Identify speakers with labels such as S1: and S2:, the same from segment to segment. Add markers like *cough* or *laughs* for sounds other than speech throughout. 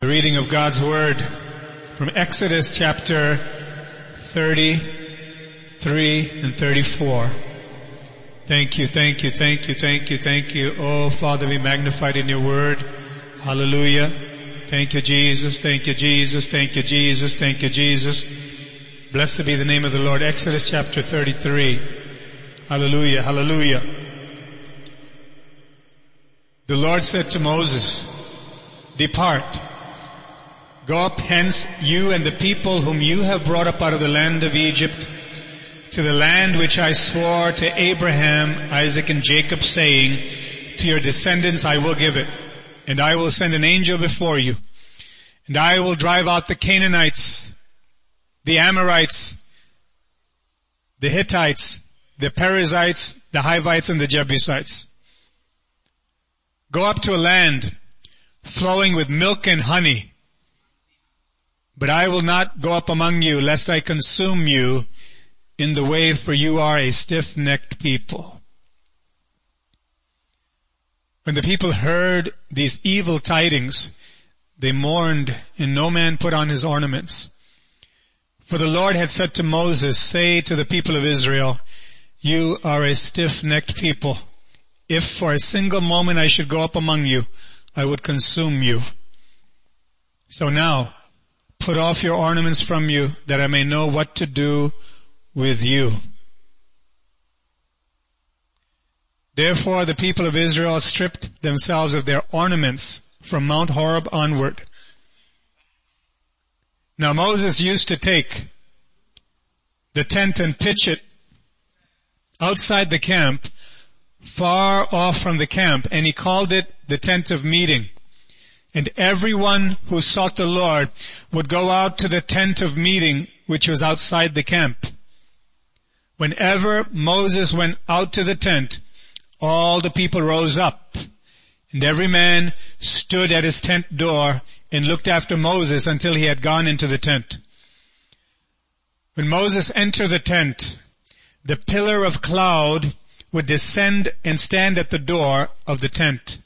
S1: The reading of God's Word from Exodus chapter 33 and 34. Thank you, thank you, thank you, thank you, thank you. Oh Father, be magnified in your Word. Hallelujah. Thank you Jesus, thank you Jesus, thank you Jesus, thank you Jesus. Blessed be the name of the Lord. Exodus chapter 33. Hallelujah, hallelujah. The Lord said to Moses, depart Go up hence, you and the people whom you have brought up out of the land of Egypt, to the land which I swore to Abraham, Isaac, and Jacob, saying, To your descendants I will give it, and I will send an angel before you, and I will drive out the Canaanites, the Amorites, the Hittites, the Perizzites, the Hivites, and the Jebusites. Go up to a land flowing with milk and honey, but I will not go up among you lest I consume you in the way for you are a stiff-necked people. When the people heard these evil tidings, they mourned and no man put on his ornaments. For the Lord had said to Moses, say to the people of Israel, you are a stiff-necked people. If for a single moment I should go up among you, I would consume you. So now, Put off your ornaments from you that I may know what to do with you. Therefore the people of Israel stripped themselves of their ornaments from Mount Horeb onward. Now Moses used to take the tent and pitch it outside the camp, far off from the camp, and he called it the tent of meeting. And everyone who sought the Lord would go out to the tent of meeting, which was outside the camp. Whenever Moses went out to the tent, all the people rose up, and every man stood at his tent door and looked after Moses until he had gone into the tent. When Moses entered the tent, the pillar of cloud would descend and stand at the door of the tent.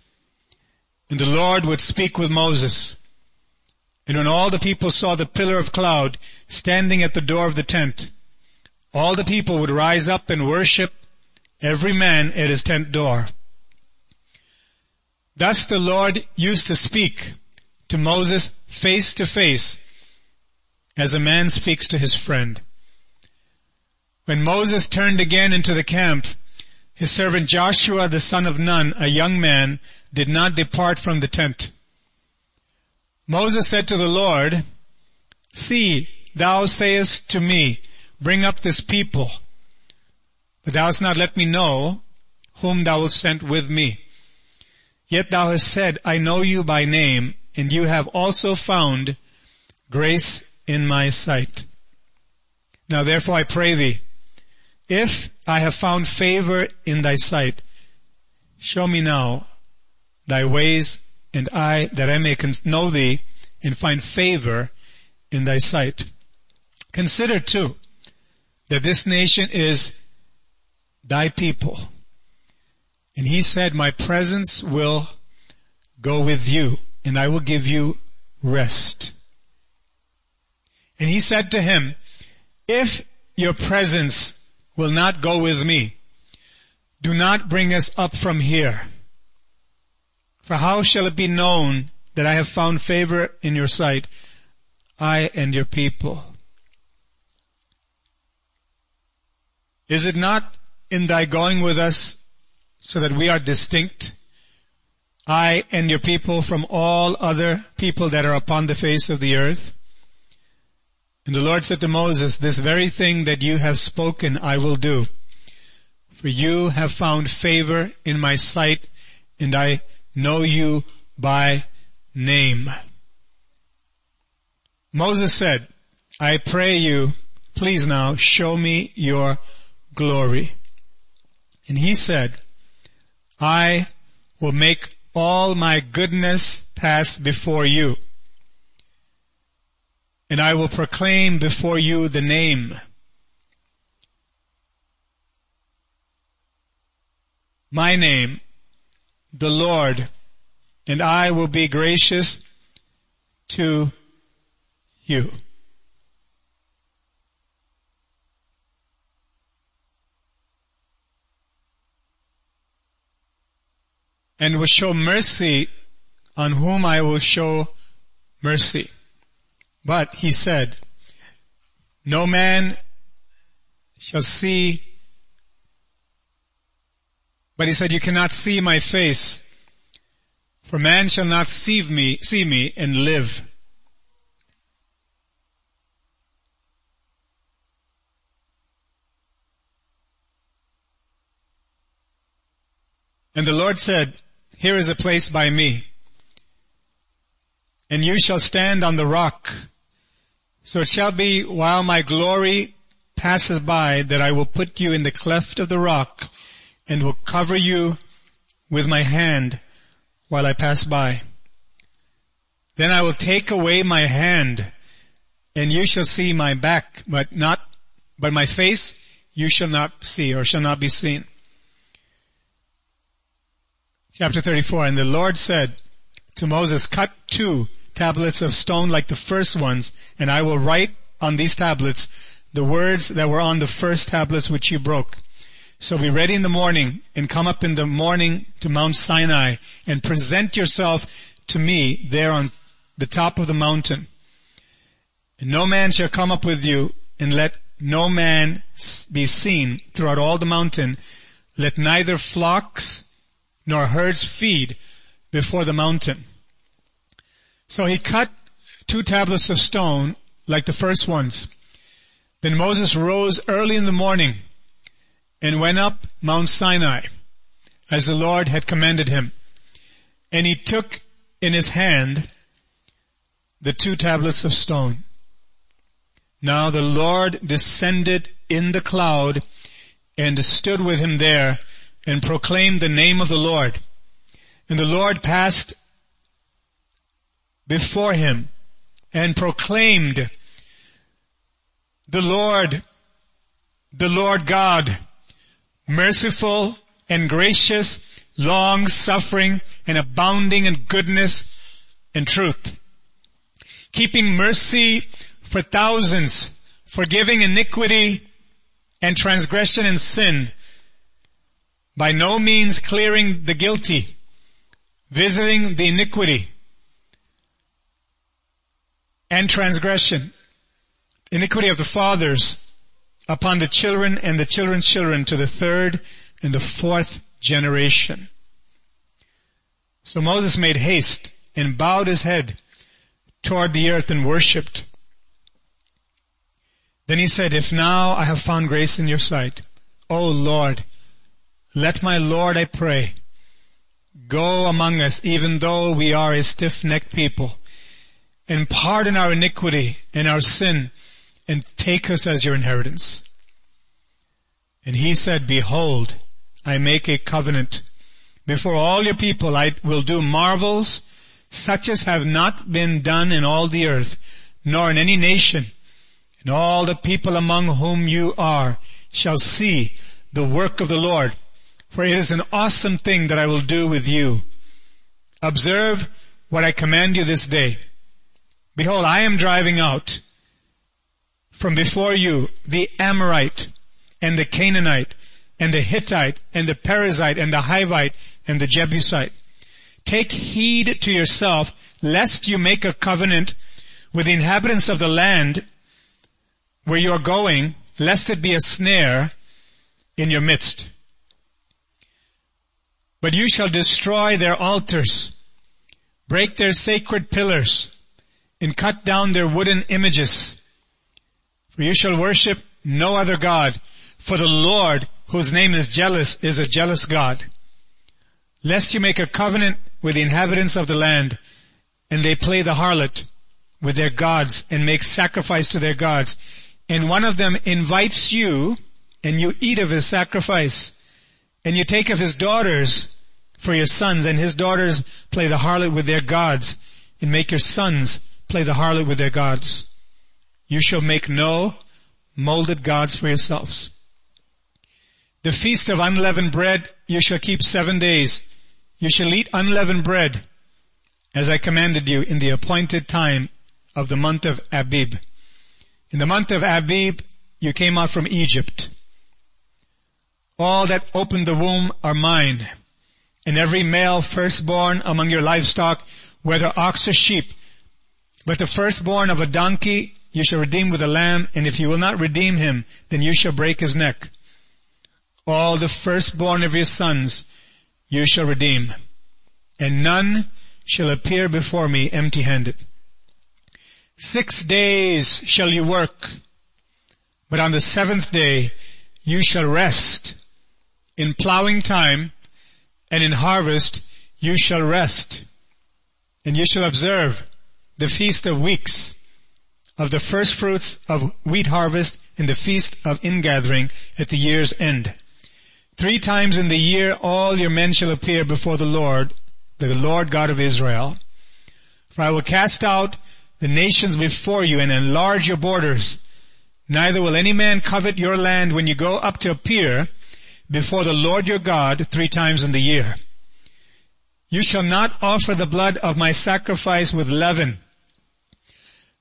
S1: And the Lord would speak with Moses. And when all the people saw the pillar of cloud standing at the door of the tent, all the people would rise up and worship every man at his tent door. Thus the Lord used to speak to Moses face to face as a man speaks to his friend. When Moses turned again into the camp, his servant Joshua the son of Nun, a young man, did not depart from the tent. Moses said to the Lord, See, thou sayest to me, bring up this people, but thou hast not let me know whom thou wilt send with me. Yet thou hast said, I know you by name, and you have also found grace in my sight. Now therefore I pray thee, if I have found favor in thy sight, show me now thy ways and I, that I may know thee and find favor in thy sight. Consider too that this nation is thy people. And he said, my presence will go with you and I will give you rest. And he said to him, if your presence will not go with me, do not bring us up from here. For how shall it be known that I have found favor in your sight, I and your people? Is it not in thy going with us so that we are distinct, I and your people from all other people that are upon the face of the earth? And the Lord said to Moses, this very thing that you have spoken I will do. For you have found favor in my sight and I know you by name. Moses said, I pray you, please now show me your glory. And he said, I will make all my goodness pass before you. And I will proclaim before you the name. My name the Lord, and I will be gracious to you. And will show mercy on whom I will show mercy. But he said, no man shall see, but he said, you cannot see my face, for man shall not see me, see me and live. And the Lord said, here is a place by me, and you shall stand on the rock. So it shall be while my glory passes by that I will put you in the cleft of the rock and will cover you with my hand while I pass by. Then I will take away my hand and you shall see my back, but not, but my face you shall not see or shall not be seen. Chapter 34, and the Lord said to Moses, cut two tablets of stone like the first ones, and I will write on these tablets the words that were on the first tablets which you broke. So be ready in the morning and come up in the morning to Mount Sinai and present yourself to me there on the top of the mountain. And no man shall come up with you and let no man be seen throughout all the mountain. Let neither flocks nor herds feed before the mountain. So he cut two tablets of stone like the first ones. Then Moses rose early in the morning and went up Mount Sinai as the Lord had commanded him. And he took in his hand the two tablets of stone. Now the Lord descended in the cloud and stood with him there and proclaimed the name of the Lord. And the Lord passed before him and proclaimed, the Lord, the Lord God, merciful and gracious, long suffering and abounding in goodness and truth, keeping mercy for thousands, forgiving iniquity and transgression and sin, by no means clearing the guilty, visiting the iniquity, and transgression, iniquity of the fathers upon the children and the children's children to the third and the fourth generation. So Moses made haste and bowed his head toward the earth and worshipped. Then he said, if now I have found grace in your sight, O Lord, let my Lord, I pray, go among us even though we are a stiff-necked people and pardon our iniquity and our sin and take us as your inheritance. And he said, behold, I make a covenant. Before all your people I will do marvels such as have not been done in all the earth, nor in any nation. And all the people among whom you are shall see the work of the Lord. For it is an awesome thing that I will do with you. Observe what I command you this day. Behold, I am driving out from before you the Amorite and the Canaanite and the Hittite and the Perizzite and the Hivite and the Jebusite. Take heed to yourself lest you make a covenant with the inhabitants of the land where you are going, lest it be a snare in your midst. But you shall destroy their altars, break their sacred pillars, and cut down their wooden images. For you shall worship no other God, for the Lord, whose name is jealous, is a jealous God. Lest you make a covenant with the inhabitants of the land, and they play the harlot with their gods and make sacrifice to their gods, and one of them invites you, and you eat of his sacrifice, and you take of his daughters for your sons, and his daughters play the harlot with their gods, and make your sons play the harlot with their gods. You shall make no molded gods for yourselves. The feast of unleavened bread you shall keep seven days. You shall eat unleavened bread. as I commanded you in the appointed time of the month of Abib. In the month of Abib, you came out from Egypt. All that opened the womb are mine, and every male firstborn among your livestock, whether ox or sheep. But the firstborn of a donkey you shall redeem with a lamb, and if you will not redeem him, then you shall break his neck. All the firstborn of your sons you shall redeem, and none shall appear before me empty-handed. Six days shall you work, but on the seventh day you shall rest. In plowing time and in harvest you shall rest. And you shall observe the feast of weeks of the first fruits of wheat harvest and the feast of ingathering at the year's end. Three times in the year all your men shall appear before the Lord, the Lord God of Israel. For I will cast out the nations before you and enlarge your borders. Neither will any man covet your land when you go up to appear before the Lord your God three times in the year. You shall not offer the blood of my sacrifice with leaven,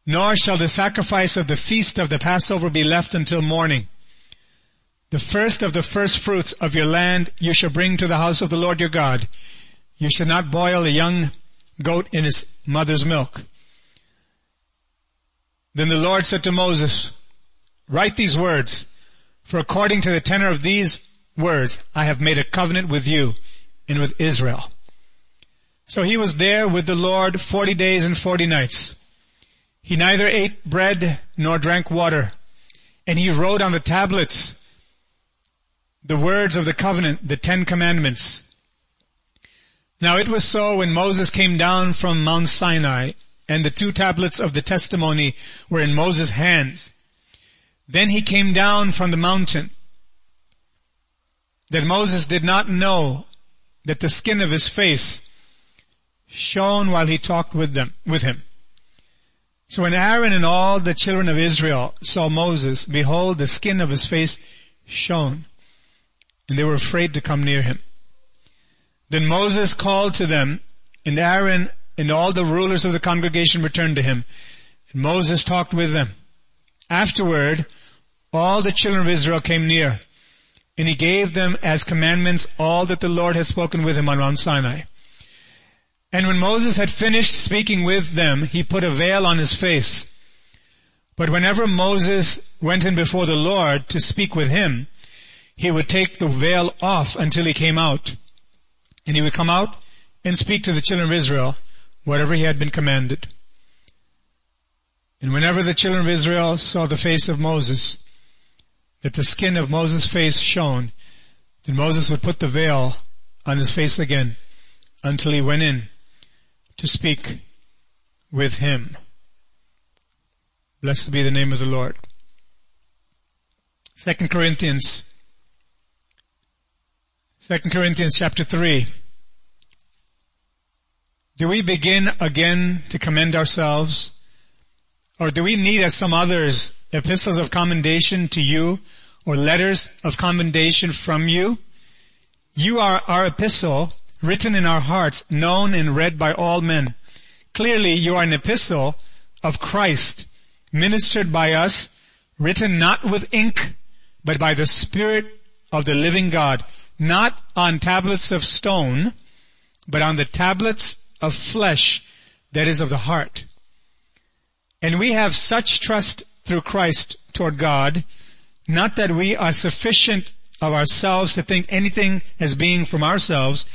S1: nor shall the sacrifice of the feast of the Passover be left until morning. The first of the first fruits of your land you shall bring to the house of the Lord your God. You shall not boil a young goat in its mother's milk. Then the Lord said to Moses, write these words, for according to the tenor of these words, I have made a covenant with you and with Israel. So he was there with the Lord forty days and forty nights. He neither ate bread nor drank water, and he wrote on the tablets the words of the covenant, the Ten Commandments. Now it was so when Moses came down from Mount Sinai and the two tablets of the testimony were in Moses' hands. Then he came down from the mountain that Moses did not know that the skin of his face shone while he talked with them, with him. So when Aaron and all the children of Israel saw Moses, behold, the skin of his face shone, and they were afraid to come near him. Then Moses called to them, and Aaron and all the rulers of the congregation returned to him. And Moses talked with them. Afterward, all the children of Israel came near, and he gave them as commandments all that the Lord had spoken with him on Mount Sinai. And when Moses had finished speaking with them, he put a veil on his face. But whenever Moses went in before the Lord to speak with him, he would take the veil off until he came out. And he would come out and speak to the children of Israel whatever he had been commanded. And whenever the children of Israel saw the face of Moses, that the skin of Moses' face shone, then Moses would put the veil on his face again until he went in to speak with him. Blessed be the name of the Lord. Second Corinthians, Second Corinthians chapter 3. Do we begin again to commend ourselves? Or do we need, as some others, epistles of commendation to you or letters of commendation from you? You are our epistle written in our hearts, known and read by all men. Clearly you are an epistle of Christ, ministered by us, written not with ink, but by the Spirit of the living God, not on tablets of stone, but on the tablets of flesh that is of the heart. And we have such trust through Christ toward God, not that we are sufficient of ourselves to think anything as being from ourselves,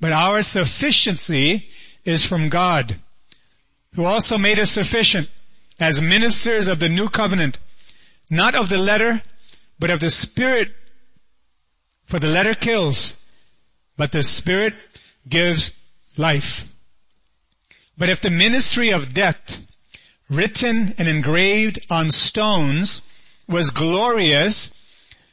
S1: but our sufficiency is from God, who also made us sufficient as ministers of the new covenant, not of the letter, but of the spirit. For the letter kills, but the spirit gives life. But if the ministry of death, written and engraved on stones, was glorious,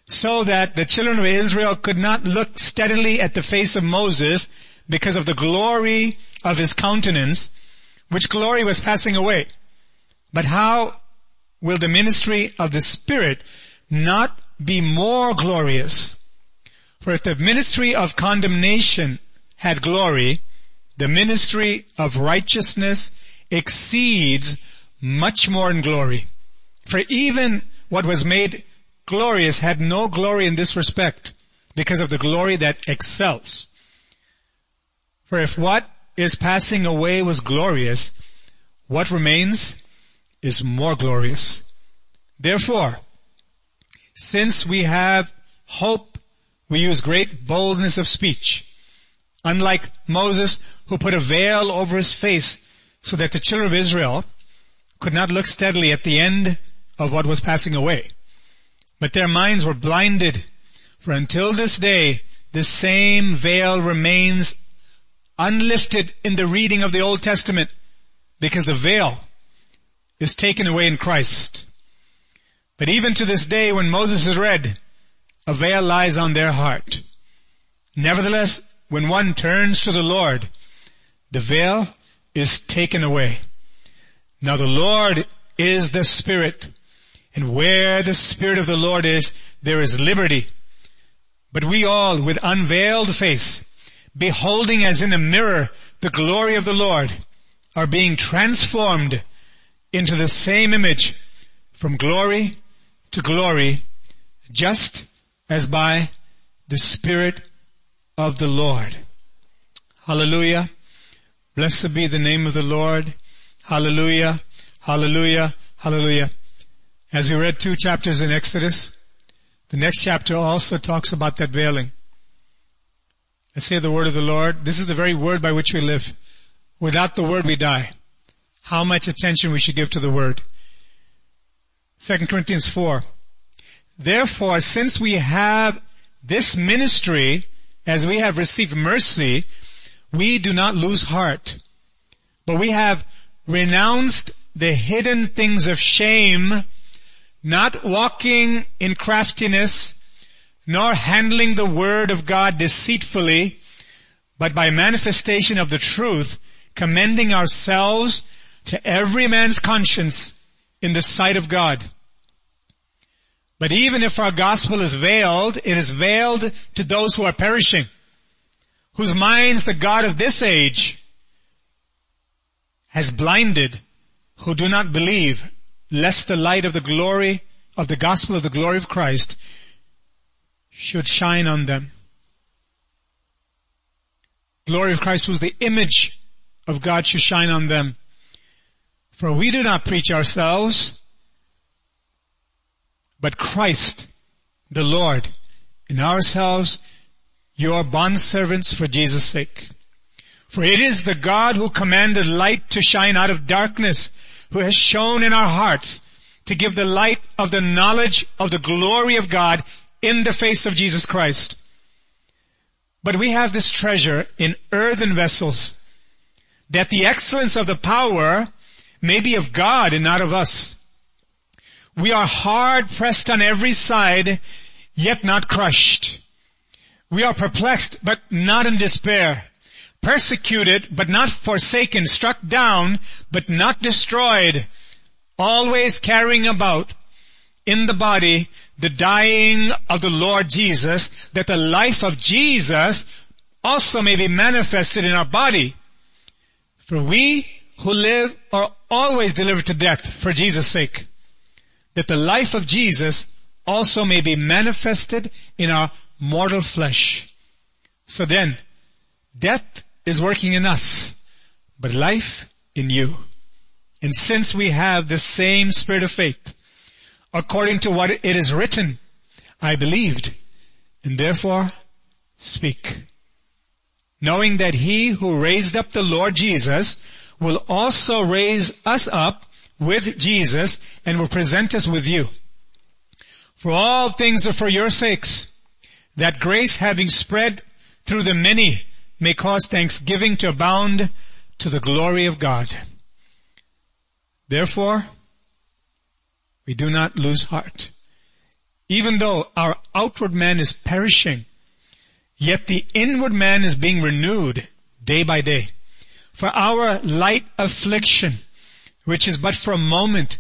S1: so that the children of Israel could not look steadily at the face of Moses because of the glory of his countenance, which glory was passing away. But how will the ministry of the Spirit not be more glorious? For if the ministry of condemnation had glory, the ministry of righteousness exceeds much more in glory. For even what was made glorious had no glory in this respect because of the glory that excels. For if what is passing away was glorious, what remains is more glorious. Therefore, since we have hope, we use great boldness of speech. Unlike Moses, who put a veil over his face so that the children of Israel could not look steadily at the end of what was passing away. But their minds were blinded, for until this day, the same veil remains unlifted in the reading of the Old Testament, because the veil is taken away in Christ. But even to this day, when Moses is read, a veil lies on their heart. Nevertheless, when one turns to the Lord, the veil is taken away. Now the Lord is the Spirit, and where the Spirit of the Lord is, there is liberty. But we all, with unveiled face, beholding as in a mirror the glory of the Lord, are being transformed into the same image from glory to glory, just as by the Spirit of the Lord. Hallelujah. Blessed be the name of the Lord. Hallelujah. Hallelujah. Hallelujah. As we read two chapters in Exodus, the next chapter also talks about that veiling. Let's hear the word of the Lord. This is the very word by which we live. Without the word we die. How much attention we should give to the word. 2 Corinthians 4. Therefore, since we have this ministry, as we have received mercy, we do not lose heart, but we have renounced the hidden things of shame, not walking in craftiness, nor handling the word of God deceitfully, but by manifestation of the truth, commending ourselves to every man's conscience in the sight of God. But even if our gospel is veiled, it is veiled to those who are perishing, whose minds the God of this age has blinded, who do not believe, lest the light of the glory of the gospel of the glory of Christ should shine on them. Glory of Christ who's the image of God should shine on them. For we do not preach ourselves, but Christ, the Lord, in ourselves, your bondservants for Jesus' sake. For it is the God who commanded light to shine out of darkness, who has shone in our hearts to give the light of the knowledge of the glory of God in the face of Jesus Christ. But we have this treasure in earthen vessels, that the excellence of the power may be of God and not of us. We are hard pressed on every side, yet not crushed. We are perplexed, but not in despair. Persecuted, but not forsaken. Struck down, but not destroyed. Always carrying about in the body the dying of the Lord Jesus, that the life of Jesus also may be manifested in our body. For we who live are always delivered to death for Jesus' sake that the life of Jesus also may be manifested in our mortal flesh. So then, death is working in us, but life in you. And since we have the same spirit of faith, according to what it is written, I believed, and therefore speak. Knowing that he who raised up the Lord Jesus will also raise us up with Jesus and will present us with you. For all things are for your sakes, that grace having spread through the many may cause thanksgiving to abound to the glory of God. Therefore, we do not lose heart. Even though our outward man is perishing, yet the inward man is being renewed day by day. For our light affliction, which is but for a moment,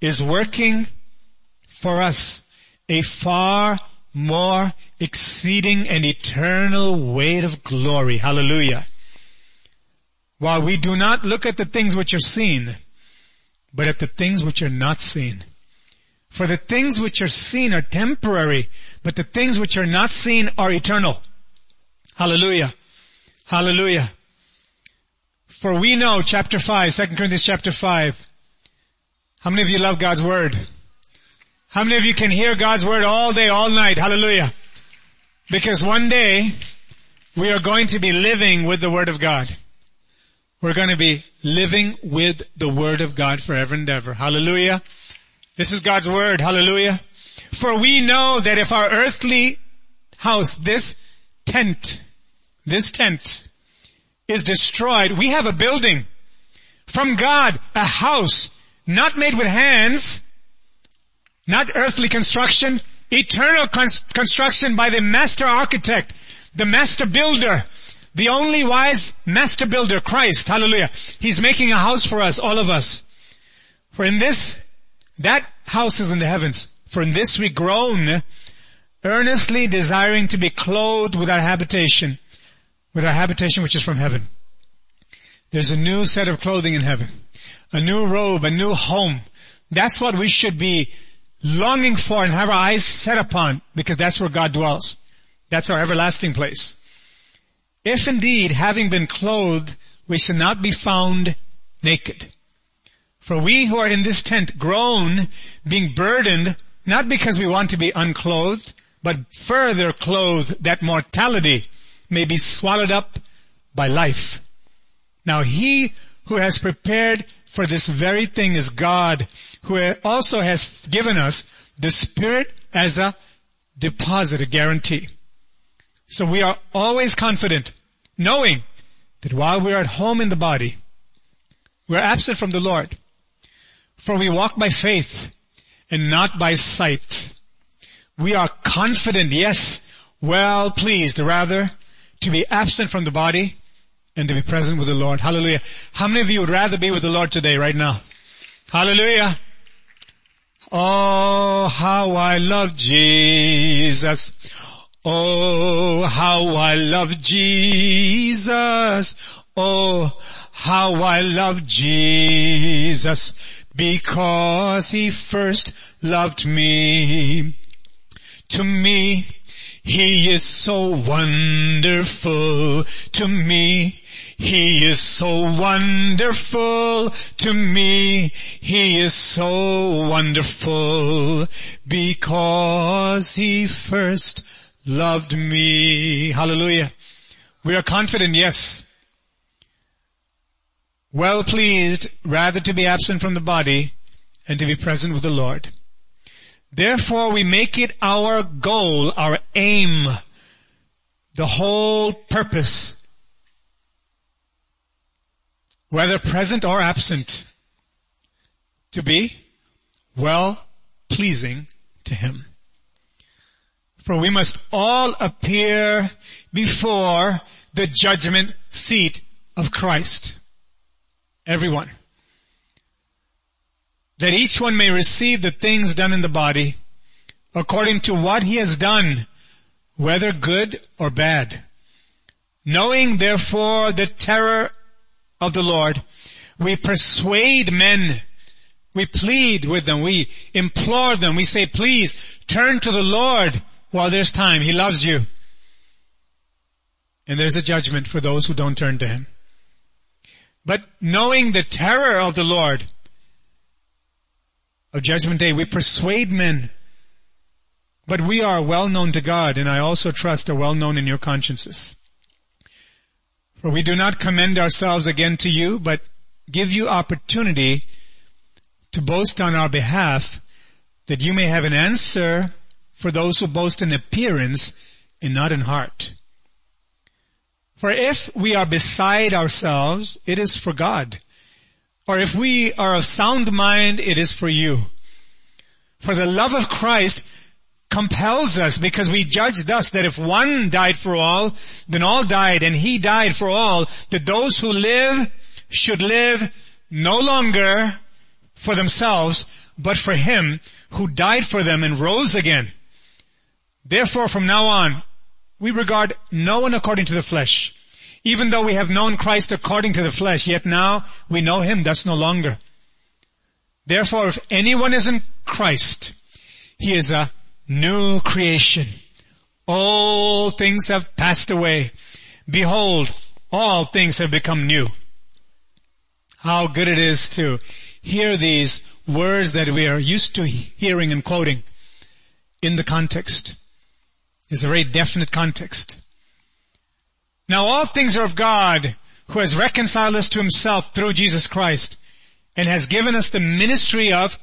S1: is working for us a far more exceeding and eternal weight of glory. Hallelujah. while we do not look at the things which are seen, but at the things which are not seen. For the things which are seen are temporary, but the things which are not seen are eternal. Hallelujah. Hallelujah. For we know, chapter 5, 2 Corinthians chapter 5. How many of you love God's Word? How many of you can hear God's Word all day, all night? Hallelujah. Because one day, we are going to be living with the Word of God. We're going to be living with the Word of God forever and ever. Hallelujah. This is God's Word. Hallelujah. For we know that if our earthly house, this tent, this tent is destroyed, we have a building from God, a house not made with hands, not earthly construction, eternal construction by the master architect, the master builder, the only wise master builder, Christ. Hallelujah. He's making a house for us, all of us. For in this, that house is in the heavens. For in this we groan, earnestly desiring to be clothed with our habitation, with our habitation which is from heaven. There's a new set of clothing in heaven. A new robe, a new home. That's what we should be longing for and have our eyes set upon because that's where God dwells. That's our everlasting place. If indeed, having been clothed, we shall not be found naked. For we who are in this tent groan, being burdened, not because we want to be unclothed, but further clothed that mortality may be swallowed up by life. Now he who has prepared for this very thing is God, who also has given us the Spirit as a deposit, a guarantee. So we are always confident, knowing that while we are at home in the body, we are absent from the Lord. For we walk by faith and not by sight. We are confident, yes, well pleased rather to be absent from the body and to be present with the Lord. Hallelujah. How many of you would rather be with the Lord today, right now? Hallelujah. Oh, how I love Jesus. Oh, how I love Jesus. Oh, how I love Jesus because he first loved me. To me, he is so wonderful. To me, he is so wonderful to me. He is so wonderful because he first loved me. Hallelujah. We are confident, yes. Well pleased rather to be absent from the body and to be present with the Lord. Therefore we make it our goal, our aim, the whole purpose, whether present or absent, to be well pleasing to Him. For we must all appear before the judgment seat of Christ. Everyone. That each one may receive the things done in the body according to what he has done, whether good or bad. Knowing therefore the terror of the Lord, we persuade men we plead with them. We implore them. We say, please turn to the Lord while there's time. He loves you. And there's a judgment for those who don't turn to Him. But knowing the terror of the Lord, of judgment day, we persuade men. But we are well known to God, and I also trust are well known in your consciences. For we do not commend ourselves again to you, but give you opportunity to boast on our behalf, that you may have an answer for those who boast in appearance and not in heart. For if we are beside ourselves, it is for God. Or if we are of sound mind, it is for you. For the love of Christ compels us because we judge thus that if one died for all, then all died and he died for all, that those who live should live no longer for themselves, but for him who died for them and rose again. Therefore from now on, we regard no one according to the flesh. Even though we have known Christ according to the flesh, yet now we know him thus no longer. Therefore, if anyone is in Christ, he is a new creation. All things have passed away. Behold, all things have become new. How good it is to hear these words that we are used to hearing and quoting in the context. It's a very definite context. Now all things are of God who has reconciled us to himself through Jesus Christ and has given us the ministry of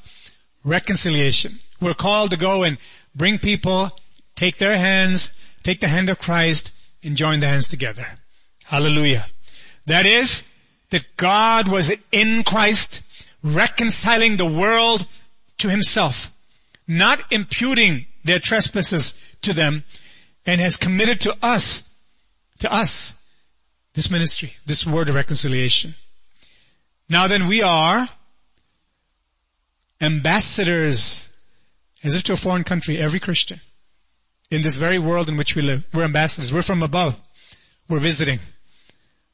S1: reconciliation. We're called to go and bring people, take their hands, take the hand of Christ and join the hands together. Hallelujah. That is, that God was in Christ reconciling the world to himself, not imputing their trespasses to them, and has committed to us, to us, this ministry, this word of reconciliation. Now then we are ambassadors, as if to a foreign country, every Christian, in this very world in which we live. We're ambassadors. We're from above. We're visiting.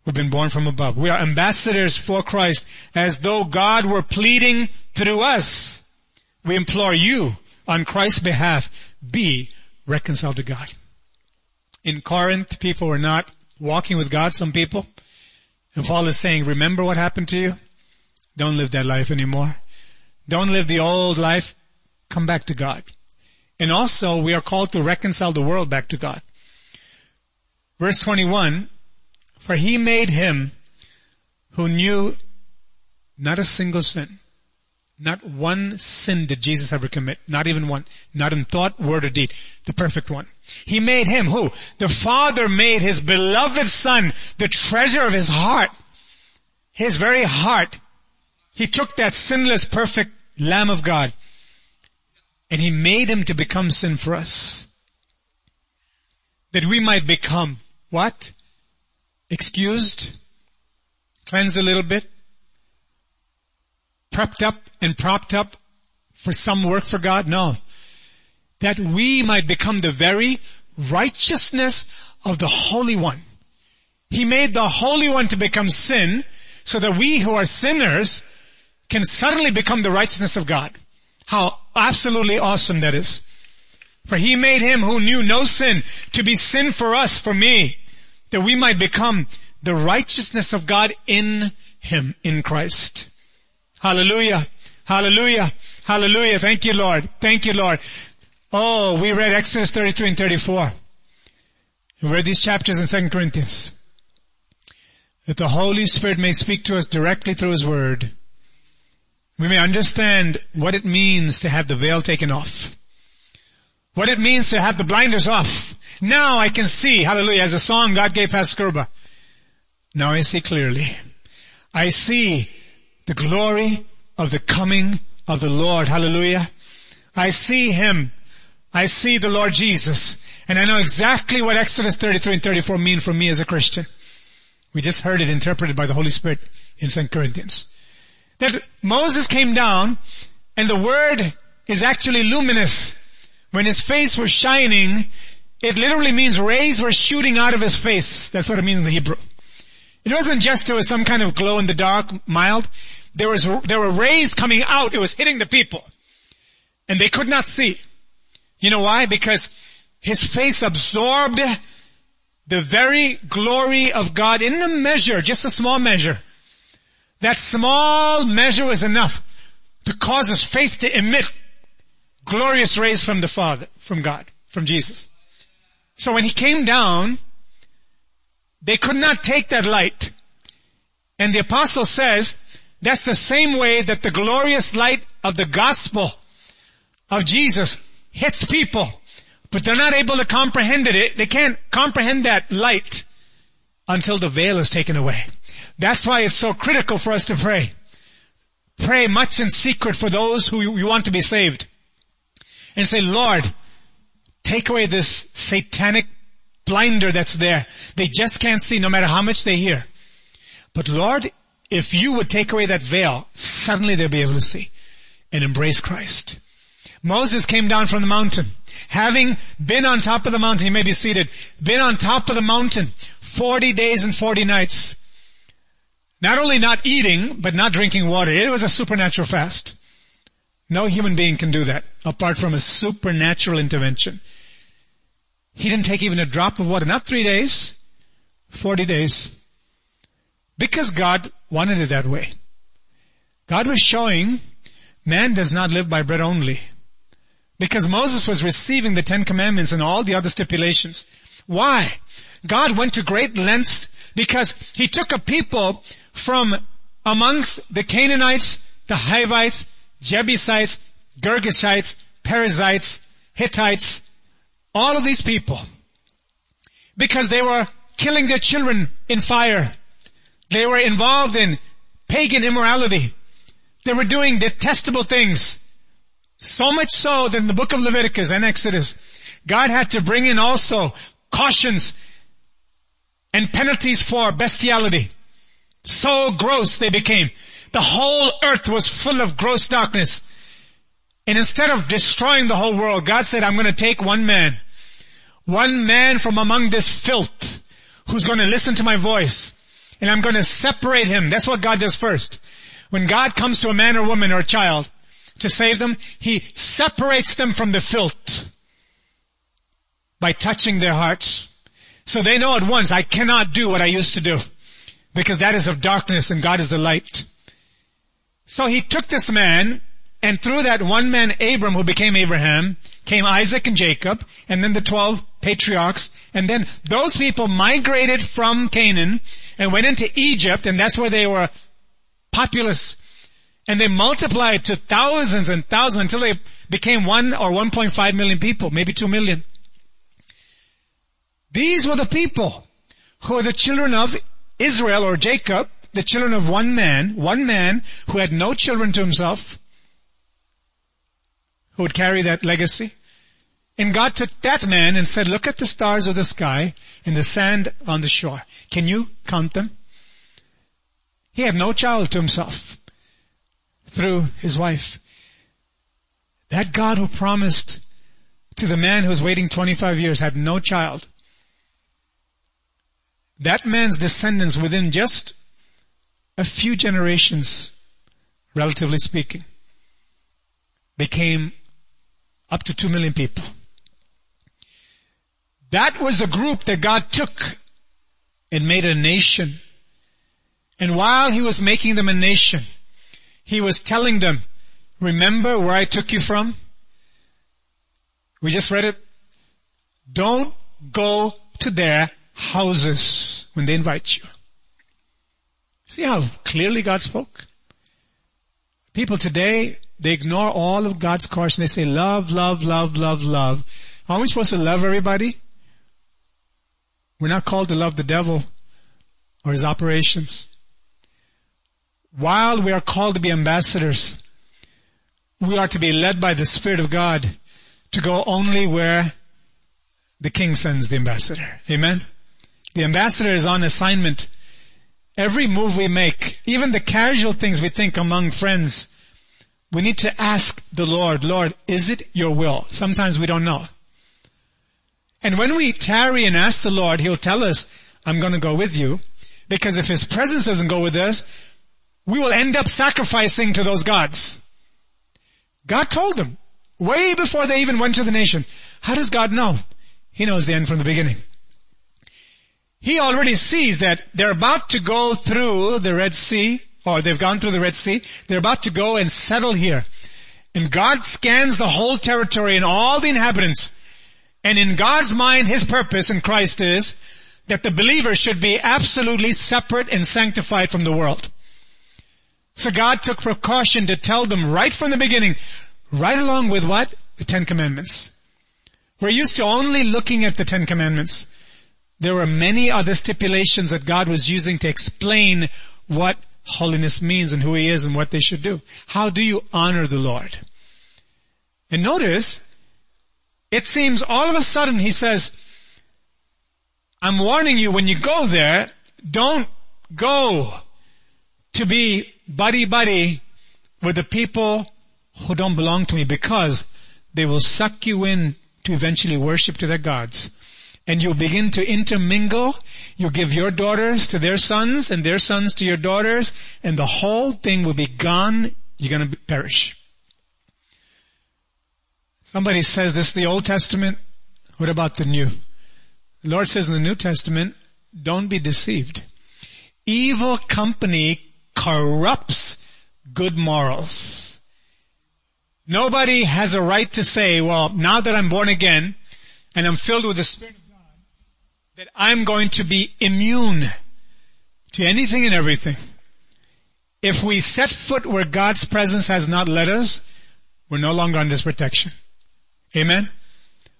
S1: We've been born from above. We are ambassadors for Christ as though God were pleading through us. We implore you on Christ's behalf, be reconciled to God. In Corinth, people were not walking with God, some people. And Paul is saying, remember what happened to you? Don't live that life anymore. Don't live the old life. Come back to God. And also, we are called to reconcile the world back to God. Verse 21, for he made him who knew not a single sin. Not one sin did Jesus ever commit. Not even one. Not in thought, word, or deed. The perfect one. He made him who? The Father made his beloved Son the treasure of his heart. His very heart. He took that sinless, perfect Lamb of God and he made him to become sin for us. That we might become what? excused, cleansed a little bit, prepped up and propped up for some work for God? No. That we might become the very righteousness of the Holy One. He made the Holy One to become sin so that we who are sinners can suddenly become the righteousness of God. How absolutely awesome that is. For he made him who knew no sin to be sin for us, for me, that we might become the righteousness of God in Him, in Christ. Hallelujah. Hallelujah. Hallelujah. Thank you, Lord. Thank you, Lord. Oh, we read Exodus 33 and 34. We read these chapters in 2 Corinthians. That the Holy Spirit may speak to us directly through His Word. We may understand what it means to have the veil taken off. What it means to have the blinders off. Now I can see, hallelujah, as a song God gave Pastor. Now I see clearly. I see the glory of the coming of the Lord. Hallelujah. I see Him. I see the Lord Jesus. And I know exactly what Exodus 33 and 34 mean for me as a Christian. We just heard it interpreted by the Holy Spirit in St. Corinthians. That Moses came down and the word is actually luminous. When his face was shining, it literally means rays were shooting out of his face. That's what it means in the Hebrew. It wasn't just there was some kind of glow in the dark, mild. There was, there were rays coming out. It was hitting the people. And they could not see. You know why? Because his face absorbed the very glory of God in a measure, just a small measure. That small measure was enough to cause his face to emit glorious rays from the Father, from God, from Jesus. So when he came down, they could not take that light. And the apostle says, that's the same way that the glorious light of the gospel of Jesus hits people, but they're not able to comprehend it. They can't comprehend that light until the veil is taken away. That's why it's so critical for us to pray. Pray much in secret for those who you want to be saved. And say, Lord, Take away this satanic blinder that's there. They just can't see no matter how much they hear. But Lord, if you would take away that veil, suddenly they'll be able to see and embrace Christ. Moses came down from the mountain. Having been on top of the mountain, he may be seated, been on top of the mountain 40 days and 40 nights. Not only not eating, but not drinking water. It was a supernatural fast. No human being can do that apart from a supernatural intervention. He didn't take even a drop of water. Not three days, 40 days. Because God wanted it that way. God was showing man does not live by bread only. Because Moses was receiving the Ten Commandments and all the other stipulations. Why? God went to great lengths because He took a people from amongst the Canaanites, the Hivites, Jebusites, Girgashites, Perizzites, Hittites, all of these people. Because they were killing their children in fire. They were involved in pagan immorality. They were doing detestable things. So much so that in the book of Leviticus and Exodus, God had to bring in also cautions and penalties for bestiality. So gross they became. The whole earth was full of gross darkness. And instead of destroying the whole world, God said, I'm going to take one man, one man from among this filth who's going to listen to my voice and I'm going to separate him. That's what God does first. When God comes to a man or woman or a child to save them, He separates them from the filth by touching their hearts. So they know at once, I cannot do what I used to do because that is of darkness and God is the light. So he took this man and through that one man Abram who became Abraham came Isaac and Jacob and then the 12 patriarchs and then those people migrated from Canaan and went into Egypt and that's where they were populous and they multiplied to thousands and thousands until they became one or 1.5 million people, maybe 2 million. These were the people who were the children of Israel or Jacob, the children of one man, one man who had no children to himself, who would carry that legacy. And God took that man and said, look at the stars of the sky and the sand on the shore. Can you count them? He had no child to himself through his wife. That God who promised to the man who was waiting 25 years had no child. That man's descendants within just a few generations, relatively speaking, became up to two million people. That was the group that God took and made a nation. And while he was making them a nation, he was telling them, remember where I took you from? We just read it. Don't go to their houses when they invite you. See how clearly God spoke? People today, they ignore all of God's and they say love, love, love, love, love. Are we supposed to love everybody? We're not called to love the devil or his operations. While we are called to be ambassadors, we are to be led by the Spirit of God to go only where the King sends the ambassador. Amen? The ambassador is on assignment. Every move we make, even the casual things we think among friends, we need to ask the Lord, Lord, is it your will? Sometimes we don't know. And when we tarry and ask the Lord, He'll tell us, I'm going to go with you. Because if His presence doesn't go with us, we will end up sacrificing to those gods. God told them, way before they even went to the nation. How does God know? He knows the end from the beginning. He already sees that they're about to go through the Red Sea, or they've gone through the Red Sea. They're about to go and settle here. And God scans the whole territory and all the inhabitants and in God's mind, His purpose in Christ is that the believer should be absolutely separate and sanctified from the world. So God took precaution to tell them right from the beginning, right along with what? The Ten Commandments. We're used to only looking at the Ten Commandments. There were many other stipulations that God was using to explain what holiness means and who He is and what they should do. How do you honor the Lord? And notice, it seems all of a sudden he says, I'm warning you when you go there, don't go to be buddy buddy with the people who don't belong to me because they will suck you in to eventually worship to their gods. And you'll begin to intermingle. You'll give your daughters to their sons and their sons to your daughters and the whole thing will be gone. You're gonna perish. Somebody says this is the Old Testament. What about the New? The Lord says in the New Testament, don't be deceived. Evil company corrupts good morals. Nobody has a right to say, well, now that I'm born again and I'm filled with the Spirit that I'm going to be immune to anything and everything. If we set foot where God's presence has not led us, we're no longer under His protection. Amen?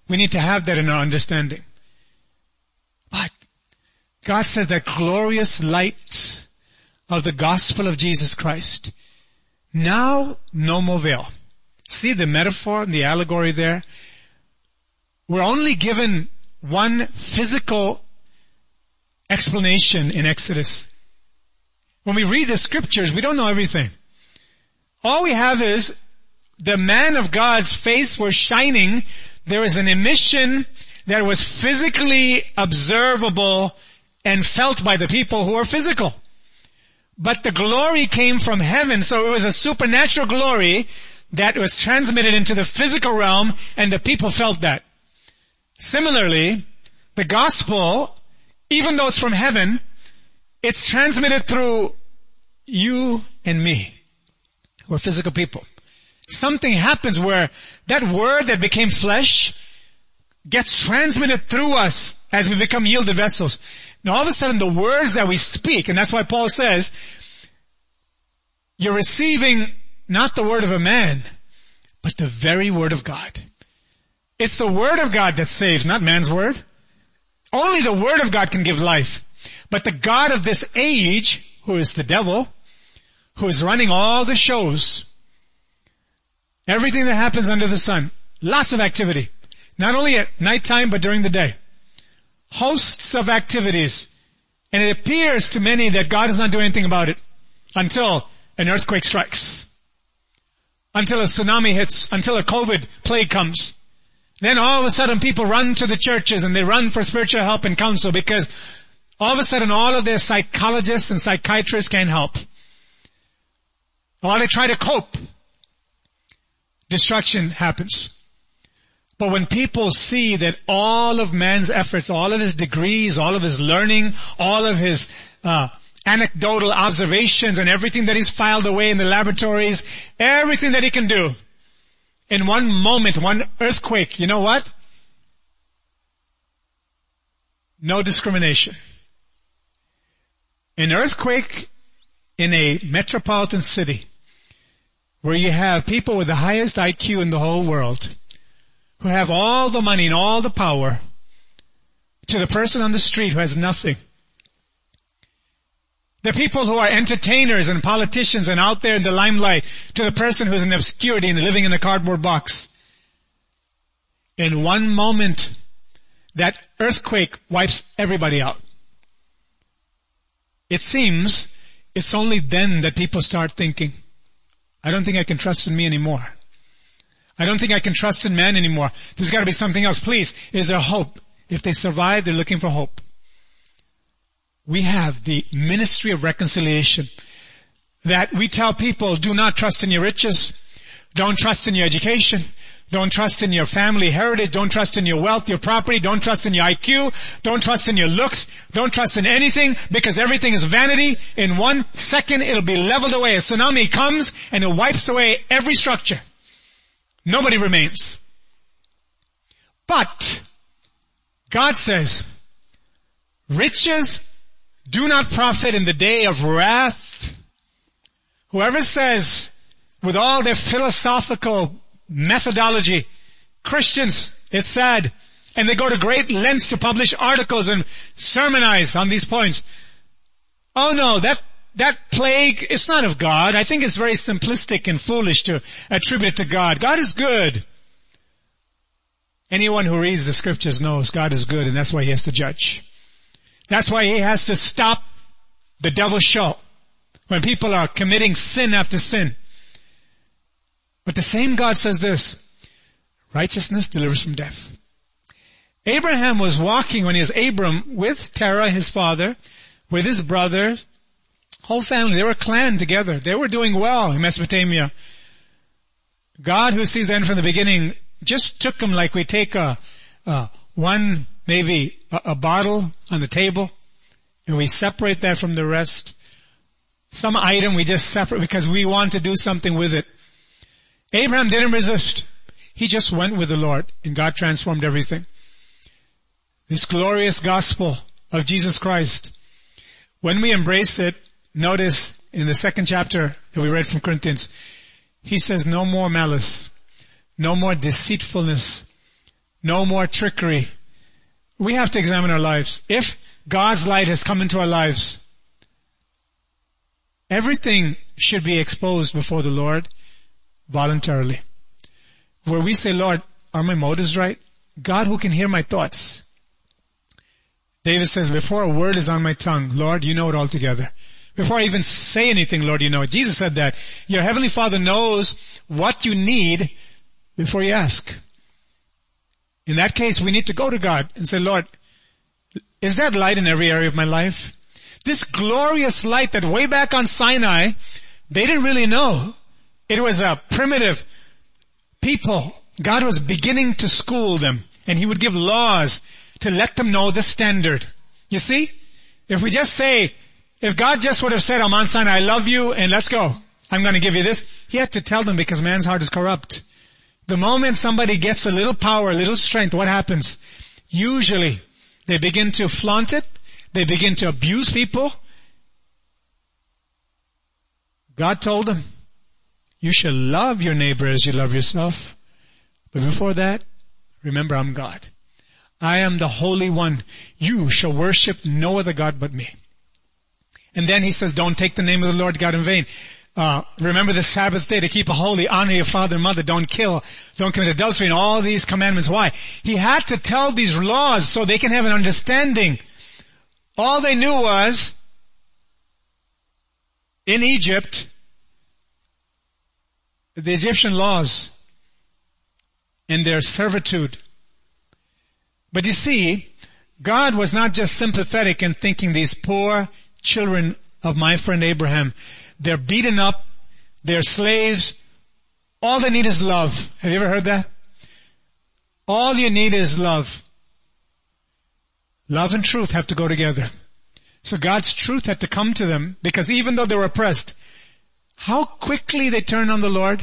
S1: We need to have that in our understanding. But God says that glorious light of the gospel of Jesus Christ. Now, no more veil. See the metaphor and the allegory there? We're only given one physical explanation in Exodus. When we read the scriptures, we don't know everything. All we have is the man of God's face was shining. There was an emission that was physically observable and felt by the people who are physical. But the glory came from heaven, so it was a supernatural glory that was transmitted into the physical realm and the people felt that. Similarly, the gospel, even though it's from heaven, it's transmitted through you and me, who are physical people. Something happens where that word that became flesh gets transmitted through us as we become yielded vessels. Now all of a sudden the words that we speak, and that's why Paul says, you're receiving not the word of a man, but the very word of God. It's the word of God that saves, not man's word. Only the word of God can give life. But the God of this age, who is the devil, who is running all the shows, everything that happens under the sun, lots of activity, not only at nighttime, but during the day. Hosts of activities. And it appears to many that God is not doing anything about it until an earthquake strikes. Until a tsunami hits, until a COVID plague comes. Then all of a sudden people run to the churches and they run for spiritual help and counsel because all of a sudden all of their psychologists and psychiatrists can't help. While they try to cope, destruction happens. But when people see that all of man's efforts, all of his degrees, all of his learning, all of his uh, anecdotal observations and everything that he's filed away in the laboratories, everything that he can do, in one moment, one earthquake, you know what? No discrimination. An earthquake in a metropolitan city where you have people with the highest IQ in the whole world who have all the money and all the power to the person on the street who has nothing. The people who are entertainers and politicians and out there in the limelight to the person who's in obscurity and living in a cardboard box. In one moment, that earthquake wipes everybody out. It seems it's only then that people start thinking, I don't think I can trust in me anymore. I don't think I can trust in man anymore. There's gotta be something else. Please, is there hope? If they survive, they're looking for hope. We have the ministry of reconciliation that we tell people do not trust in your riches. Don't trust in your education. Don't trust in your family heritage. Don't trust in your wealth, your property. Don't trust in your IQ. Don't trust in your looks. Don't trust in anything because everything is vanity. In one second it'll be leveled away. A tsunami comes and it wipes away every structure. Nobody remains. But God says, riches do not profit in the day of wrath. Whoever says with all their philosophical methodology, Christians, it's sad, and they go to great lengths to publish articles and sermonize on these points. Oh no, that that plague, it's not of God. I think it's very simplistic and foolish to attribute it to God. God is good. Anyone who reads the scriptures knows God is good and that's why he has to judge. That's why he has to stop the devil's show when people are committing sin after sin. But the same God says this, Righteousness delivers from death. Abraham was walking when he was Abram with Terah, his father, with his brother, whole family. They were clan together. They were doing well in Mesopotamia. God who sees the end from the beginning just took them like we take a, a one, maybe a, bottle on the table and we separate that from the rest. Some item we just separate because we want to do something with it. Abraham didn't resist. He just went with the Lord and God transformed everything. This glorious gospel of Jesus Christ. When we embrace it, notice in the second chapter that we read from Corinthians, he says no more malice, no more deceitfulness, no more trickery. We have to examine our lives. If God's light has come into our lives, everything should be exposed before the Lord voluntarily. Where we say, Lord, are my motives right? God who can hear my thoughts. David says, before a word is on my tongue, Lord, you know it altogether. Before I even say anything, Lord, you know it. Jesus said that. Your heavenly Father knows what you need before you ask. In that case, we need to go to God and say, Lord, is that light in every area of my life? This glorious light that way back on Sinai, they didn't really know. It was a primitive people. God was beginning to school them and He would give laws to let them know the standard. You see? If we just say, if God just would have said on Mount Sinai, I love you and let's go. I'm going to give you this. He had to tell them because man's heart is corrupt. The moment somebody gets a little power, a little strength, what happens? Usually, they begin to flaunt it. They begin to abuse people. God told them, you shall love your neighbor as you love yourself. But before that, remember I'm God. I am the Holy One. You shall worship no other God but me. And then he says, don't take the name of the Lord God in vain. Uh, remember the Sabbath day to keep a holy, honor your father and mother, don't kill, don't commit adultery, and all these commandments. Why? He had to tell these laws so they can have an understanding. All they knew was, in Egypt, the Egyptian laws and their servitude. But you see, God was not just sympathetic in thinking these poor children of my friend Abraham they're beaten up. They're slaves. All they need is love. Have you ever heard that? All you need is love. Love and truth have to go together. So God's truth had to come to them because even though they were oppressed, how quickly they turned on the Lord?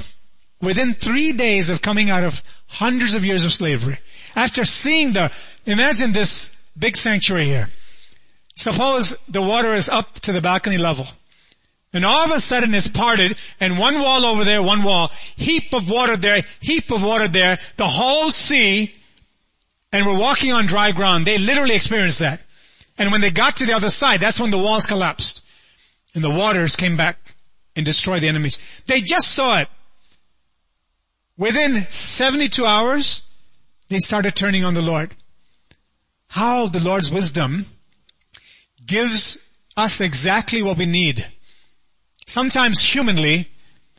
S1: Within three days of coming out of hundreds of years of slavery. After seeing the, imagine this big sanctuary here. Suppose the water is up to the balcony level. And all of a sudden it's parted and one wall over there, one wall, heap of water there, heap of water there, the whole sea, and we're walking on dry ground. They literally experienced that. And when they got to the other side, that's when the walls collapsed. And the waters came back and destroyed the enemies. They just saw it. Within 72 hours, they started turning on the Lord. How the Lord's wisdom gives us exactly what we need Sometimes humanly,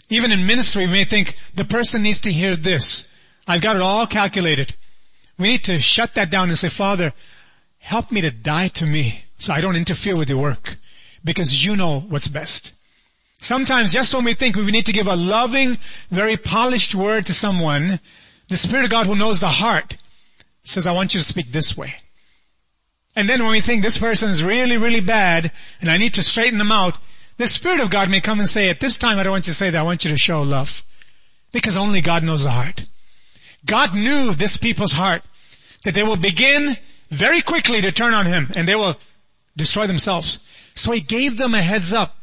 S1: even in ministry, we may think the person needs to hear this. I've got it all calculated. We need to shut that down and say, Father, help me to die to me so I don't interfere with your work because you know what's best. Sometimes just when we think we need to give a loving, very polished word to someone, the Spirit of God who knows the heart says, I want you to speak this way. And then when we think this person is really, really bad and I need to straighten them out, the Spirit of God may come and say, at this time I don't want you to say that, I want you to show love. Because only God knows the heart. God knew this people's heart, that they will begin very quickly to turn on Him and they will destroy themselves. So He gave them a heads up.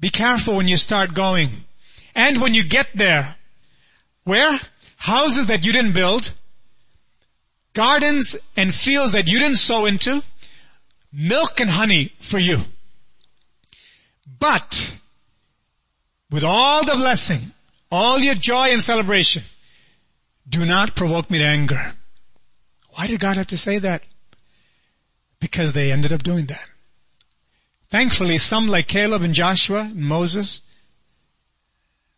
S1: Be careful when you start going. And when you get there, where? Houses that you didn't build, gardens and fields that you didn't sow into, milk and honey for you. But, with all the blessing, all your joy and celebration, do not provoke me to anger. Why did God have to say that? Because they ended up doing that. Thankfully, some like Caleb and Joshua and Moses,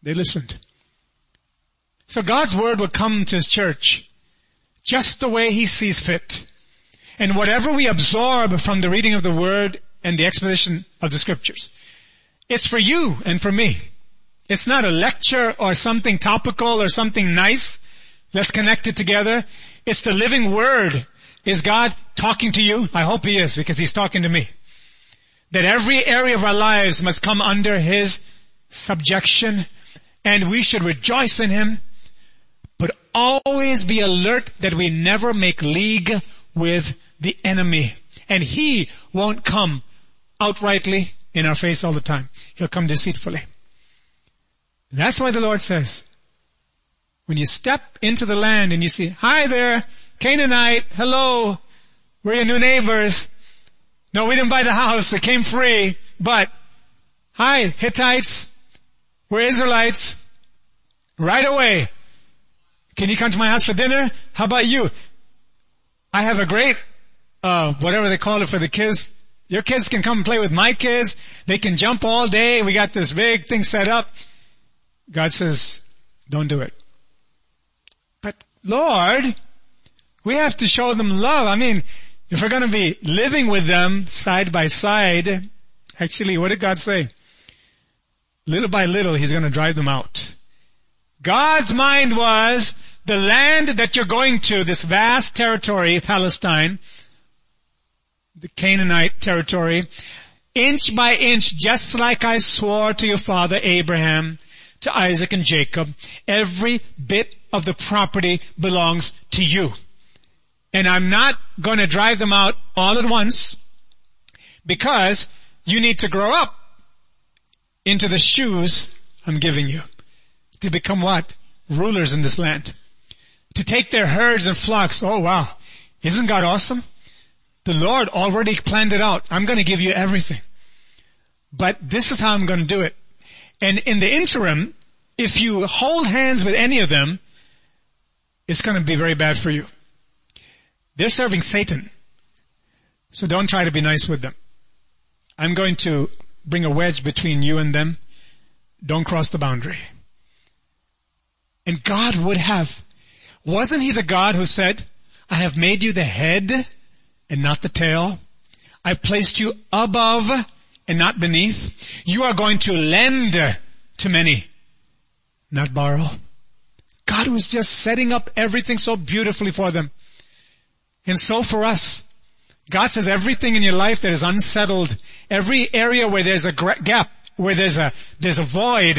S1: they listened. So God's word will come to his church just the way he sees fit. And whatever we absorb from the reading of the word and the exposition of the scriptures, it's for you and for me. It's not a lecture or something topical or something nice. Let's connect it together. It's the living word. Is God talking to you? I hope he is because he's talking to me. That every area of our lives must come under his subjection and we should rejoice in him, but always be alert that we never make league with the enemy. And he won't come outrightly in our face all the time. He'll come deceitfully. That's why the Lord says, when you step into the land and you see, hi there, Canaanite, hello, we're your new neighbors. No, we didn't buy the house, it came free, but, hi, Hittites, we're Israelites, right away. Can you come to my house for dinner? How about you? I have a great, uh, whatever they call it for the kids. Your kids can come and play with my kids. They can jump all day. We got this big thing set up. God says, don't do it. But Lord, we have to show them love. I mean, if we're going to be living with them side by side, actually, what did God say? Little by little, He's going to drive them out. God's mind was the land that you're going to, this vast territory, Palestine, the Canaanite territory, inch by inch, just like I swore to your father Abraham, to Isaac and Jacob, every bit of the property belongs to you. And I'm not going to drive them out all at once because you need to grow up into the shoes I'm giving you to become what? Rulers in this land. To take their herds and flocks. Oh wow. Isn't God awesome? The Lord already planned it out. I'm going to give you everything. But this is how I'm going to do it. And in the interim, if you hold hands with any of them, it's going to be very bad for you. They're serving Satan. So don't try to be nice with them. I'm going to bring a wedge between you and them. Don't cross the boundary. And God would have. Wasn't he the God who said, I have made you the head and not the tail? I've placed you above and not beneath. You are going to lend to many, not borrow. God was just setting up everything so beautifully for them. And so for us, God says everything in your life that is unsettled, every area where there's a gap, where there's a, there's a void,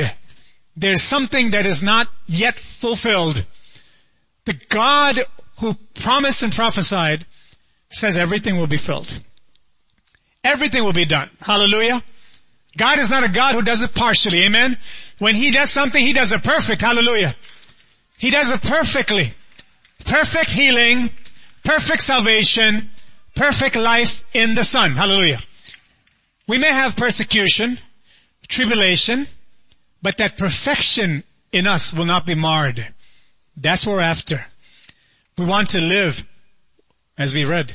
S1: there's something that is not yet fulfilled. The God who promised and prophesied says everything will be filled. Everything will be done. Hallelujah. God is not a God who does it partially. Amen. When He does something, He does it perfect. Hallelujah. He does it perfectly. Perfect healing, perfect salvation, perfect life in the Son. Hallelujah. We may have persecution, tribulation, but that perfection in us will not be marred. That's what we're after. We want to live, as we read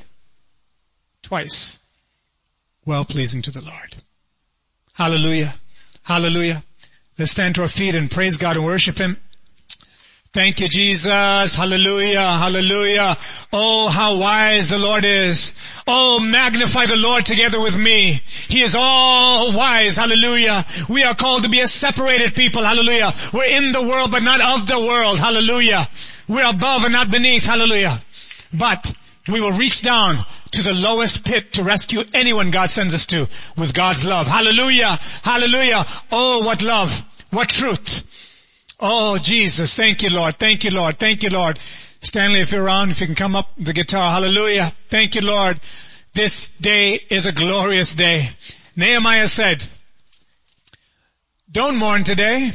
S1: twice, well pleasing to the Lord. Hallelujah. Hallelujah. Let's stand to our feet and praise God and worship Him. Thank you, Jesus. Hallelujah. Hallelujah. Oh, how wise the Lord is. Oh, magnify the Lord together with me. He is all wise. Hallelujah. We are called to be a separated people. Hallelujah. We're in the world, but not of the world. Hallelujah. We're above and not beneath. Hallelujah. But we will reach down to the lowest pit to rescue anyone God sends us to with God's love. Hallelujah. Hallelujah. Oh, what love. What truth. Oh, Jesus. Thank you, Lord. Thank you, Lord. Thank you, Lord. Stanley, if you're around, if you can come up the guitar. Hallelujah. Thank you, Lord. This day is a glorious day. Nehemiah said, don't mourn today,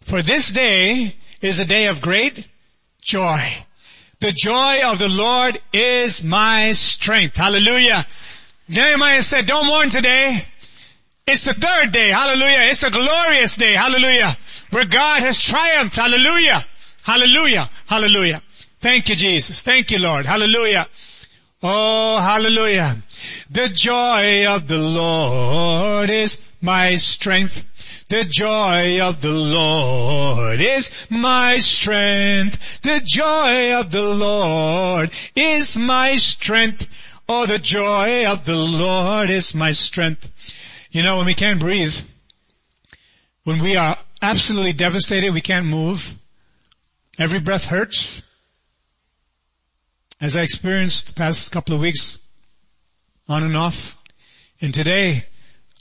S1: for this day is a day of great joy. The joy of the Lord is my strength. Hallelujah. Nehemiah said, don't mourn today. It's the third day. Hallelujah. It's the glorious day. Hallelujah where God has triumphed. Hallelujah. Hallelujah. Hallelujah. Thank you, Jesus. Thank you, Lord. Hallelujah. Oh, hallelujah. The joy of the Lord is my strength. The joy of the Lord is my strength. The joy of the Lord is my strength. Oh, the joy of the Lord is my strength. You know, when we can't breathe, when we are absolutely devastated, we can't move, every breath hurts. As I experienced the past couple of weeks, on and off, and today,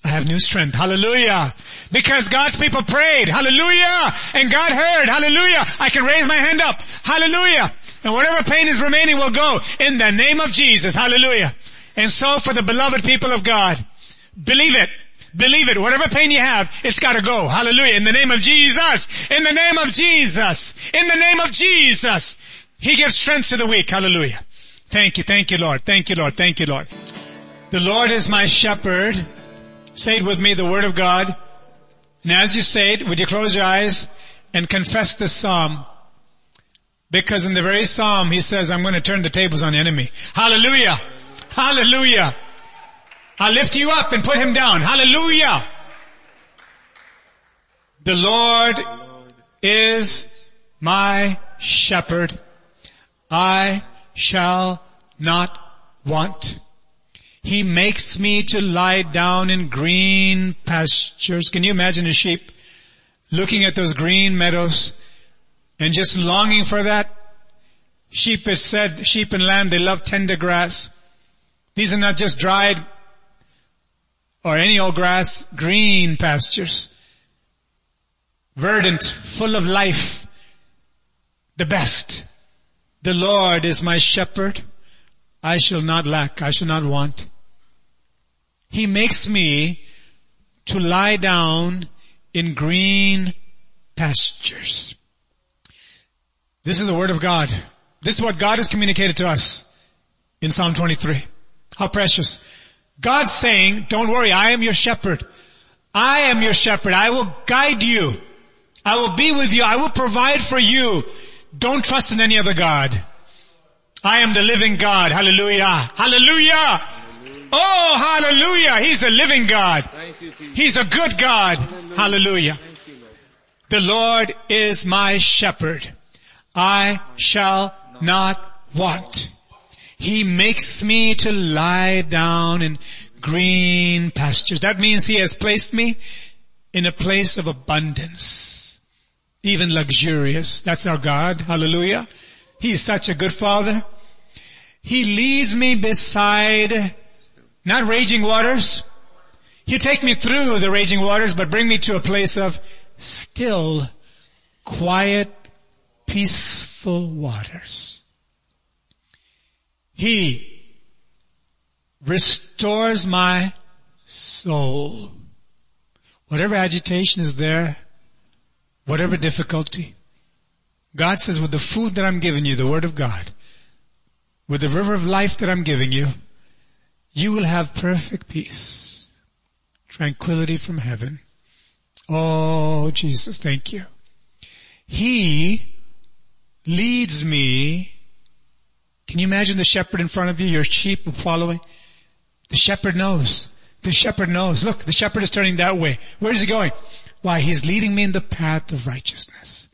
S1: I have new strength. Hallelujah. Because God's people prayed. Hallelujah. And God heard. Hallelujah. I can raise my hand up. Hallelujah. And whatever pain is remaining will go in the name of Jesus. Hallelujah. And so for the beloved people of God, believe it. Believe it. Whatever pain you have, it's gotta go. Hallelujah. In the name of Jesus. In the name of Jesus. In the name of Jesus. He gives strength to the weak. Hallelujah. Thank you. Thank you, Lord. Thank you, Lord. Thank you, Lord. The Lord is my shepherd. Say it with me, the word of God. And as you say it, would you close your eyes and confess this psalm? Because in the very psalm, he says, I'm going to turn the tables on the enemy. Hallelujah. Hallelujah. I'll lift you up and put him down. Hallelujah. The Lord is my shepherd. I shall not want. He makes me to lie down in green pastures. Can you imagine a sheep looking at those green meadows and just longing for that? Sheep is said, sheep and lamb, they love tender grass. These are not just dried or any old grass, green pastures. Verdant, full of life. The best. The Lord is my shepherd. I shall not lack. I shall not want. He makes me to lie down in green pastures. This is the word of God. This is what God has communicated to us in Psalm 23. How precious. God's saying, don't worry, I am your shepherd. I am your shepherd. I will guide you. I will be with you. I will provide for you. Don't trust in any other God. I am the living God. Hallelujah. Hallelujah. Oh, hallelujah. He's the living God. He's a good God. Hallelujah. The Lord is my shepherd. I shall not want. He makes me to lie down in green pastures. That means He has placed me in a place of abundance. Even luxurious. That's our God. Hallelujah. He's such a good Father. He leads me beside not raging waters. You take me through the raging waters, but bring me to a place of still, quiet, peaceful waters. He restores my soul. Whatever agitation is there, whatever difficulty, God says with the food that I'm giving you, the Word of God, with the river of life that I'm giving you, you will have perfect peace, tranquility from heaven. Oh, Jesus, thank you. He leads me. Can you imagine the shepherd in front of you, your sheep following? The shepherd knows. The shepherd knows. Look, the shepherd is turning that way. Where is he going? Why, he's leading me in the path of righteousness.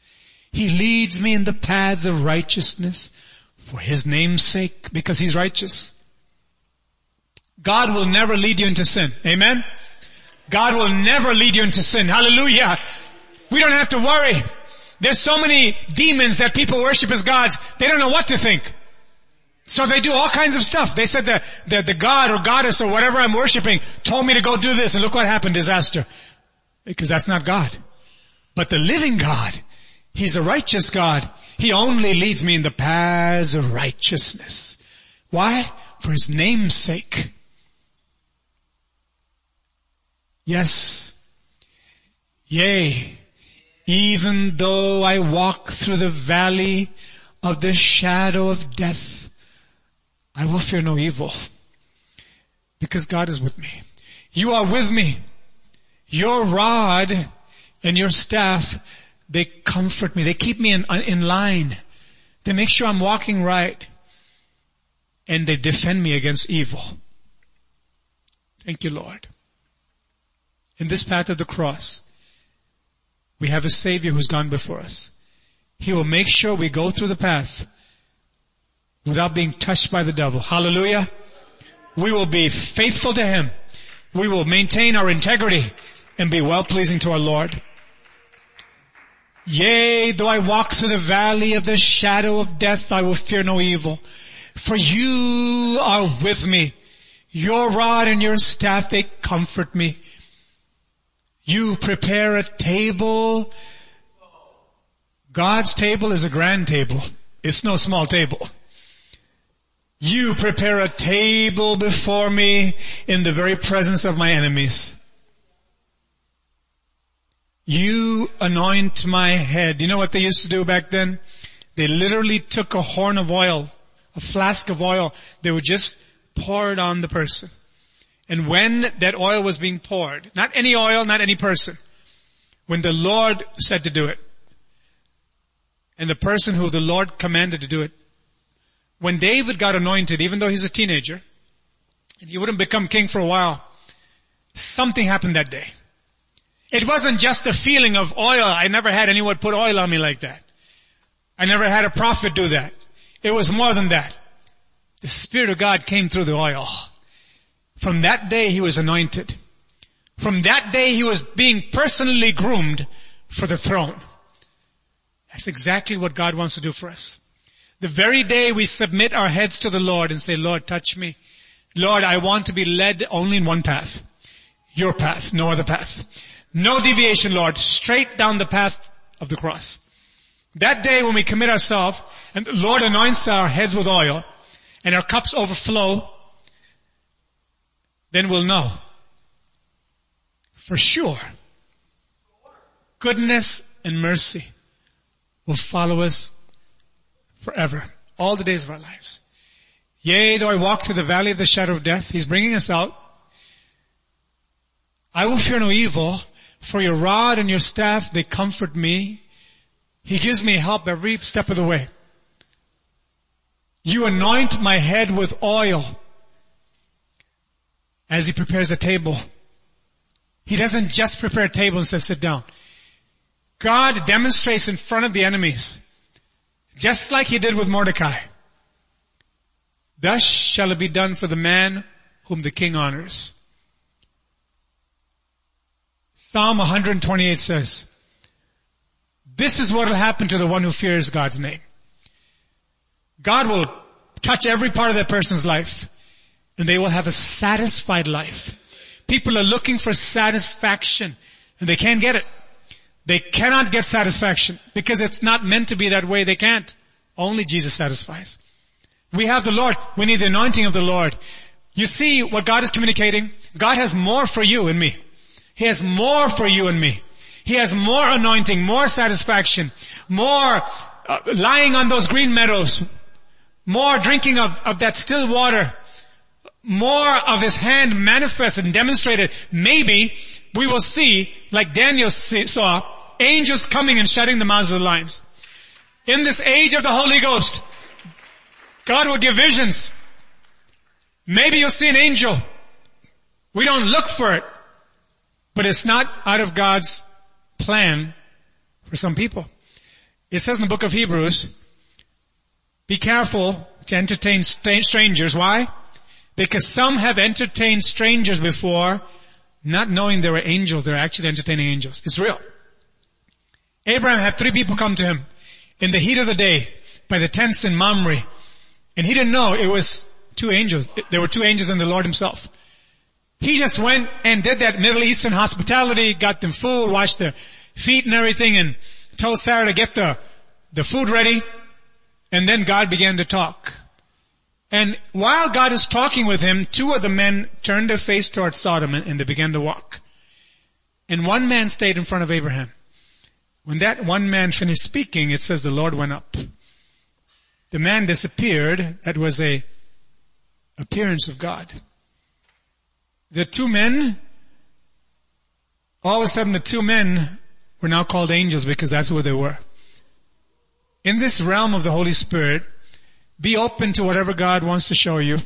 S1: He leads me in the paths of righteousness for his name's sake because he's righteous. God will never lead you into sin. Amen? God will never lead you into sin. Hallelujah. We don't have to worry. There's so many demons that people worship as gods, they don't know what to think. So they do all kinds of stuff. They said that the, the God or goddess or whatever I'm worshiping told me to go do this and look what happened, disaster. Because that's not God. But the living God, He's a righteous God. He only leads me in the paths of righteousness. Why? For His name's sake. Yes. Yea, even though I walk through the valley of the shadow of death, I will fear no evil because God is with me. You are with me. Your rod and your staff, they comfort me. They keep me in, in line. They make sure I'm walking right and they defend me against evil. Thank you, Lord in this path of the cross, We have a Savior who's gone before us. He will make sure we go through the path without being touched by the devil. Hallelujah. We will be faithful to Him. We will maintain our integrity and be well pleasing to our Lord. Yea, though I walk through the valley of the shadow of death, I will fear no evil. For you are with me. Your rod and your staff, they comfort me. You prepare a table. God's table is a grand table. It's no small table. You prepare a table before me in the very presence of my enemies. You anoint my head. You know what they used to do back then? They literally took a horn of oil, a flask of oil. They would just pour it on the person. And when that oil was being poured, not any oil, not any person, when the Lord said to do it, and the person who the Lord commanded to do it, when David got anointed, even though he's a teenager, and he wouldn't become king for a while, something happened that day. It wasn't just a feeling of oil. I never had anyone put oil on me like that. I never had a prophet do that. It was more than that. The Spirit of God came through the oil. From that day he was anointed. From that day he was being personally groomed for the throne. That's exactly what God wants to do for us. The very day we submit our heads to the Lord and say, Lord, touch me. Lord, I want to be led only in one path. Your path, no other path. No deviation, Lord. Straight down the path of the cross. That day when we commit ourselves and the Lord anoints our heads with oil and our cups overflow, then we'll know for sure goodness and mercy will follow us forever, all the days of our lives. Yea, though I walk through the valley of the shadow of death, He's bringing us out. I will fear no evil, for your rod and your staff, they comfort me. He gives me help every step of the way. You anoint my head with oil as he prepares the table. He doesn't just prepare a table and says sit down. God demonstrates in front of the enemies, just like he did with Mordecai. Thus shall it be done for the man whom the king honors. Psalm 128 says, this is what will happen to the one who fears God's name. God will touch every part of that person's life and they will have a satisfied life. People are looking for satisfaction and they can't get it. They cannot get satisfaction because it's not meant to be that way. They can't. Only Jesus satisfies. We have the Lord. We need the anointing of the Lord. You see what God is communicating? God has more for you and me. He has more for you and me. He has more anointing, more satisfaction, more uh, lying on those green meadows, more drinking of, of that still water, more of his hand manifested and demonstrated. Maybe we will see, like Daniel saw, angels coming and shutting the mouths of the lions. In this age of the Holy Ghost, God will give visions. Maybe you'll see an angel. We don't look for it, but it's not out of God's plan for some people. It says in the book of Hebrews, be careful to entertain strangers. Why? Because some have entertained strangers before, not knowing they were angels, they're actually entertaining angels. It's real. Abraham had three people come to him in the heat of the day by the tents in Mamre. And he didn't know it was two angels. There were two angels and the Lord himself. He just went and did that Middle Eastern hospitality, got them food, washed their feet and everything and told Sarah to get the, the food ready. And then God began to talk. And while God is talking with him, two of the men turned their face towards Sodom and, they began to walk. And one man stayed in front of Abraham. When that one man finished speaking, it says the Lord went up. The man disappeared. That was a appearance of God. The two men, all of a sudden the two men were now called angels because that's who they were. In this realm of the Holy Spirit, be open to whatever God wants to show you.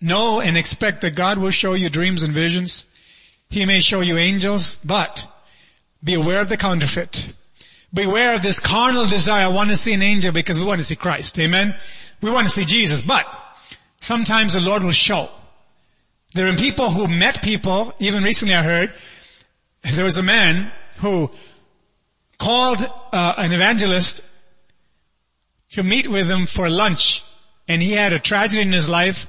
S1: Know and expect that God will show you dreams and visions. He may show you angels, but be aware of the counterfeit. Beware of this carnal desire. I want to see an angel because we want to see Christ. Amen. We want to see Jesus, but sometimes the Lord will show. There are people who met people, even recently I heard, there was a man who called uh, an evangelist to meet with him for lunch and he had a tragedy in his life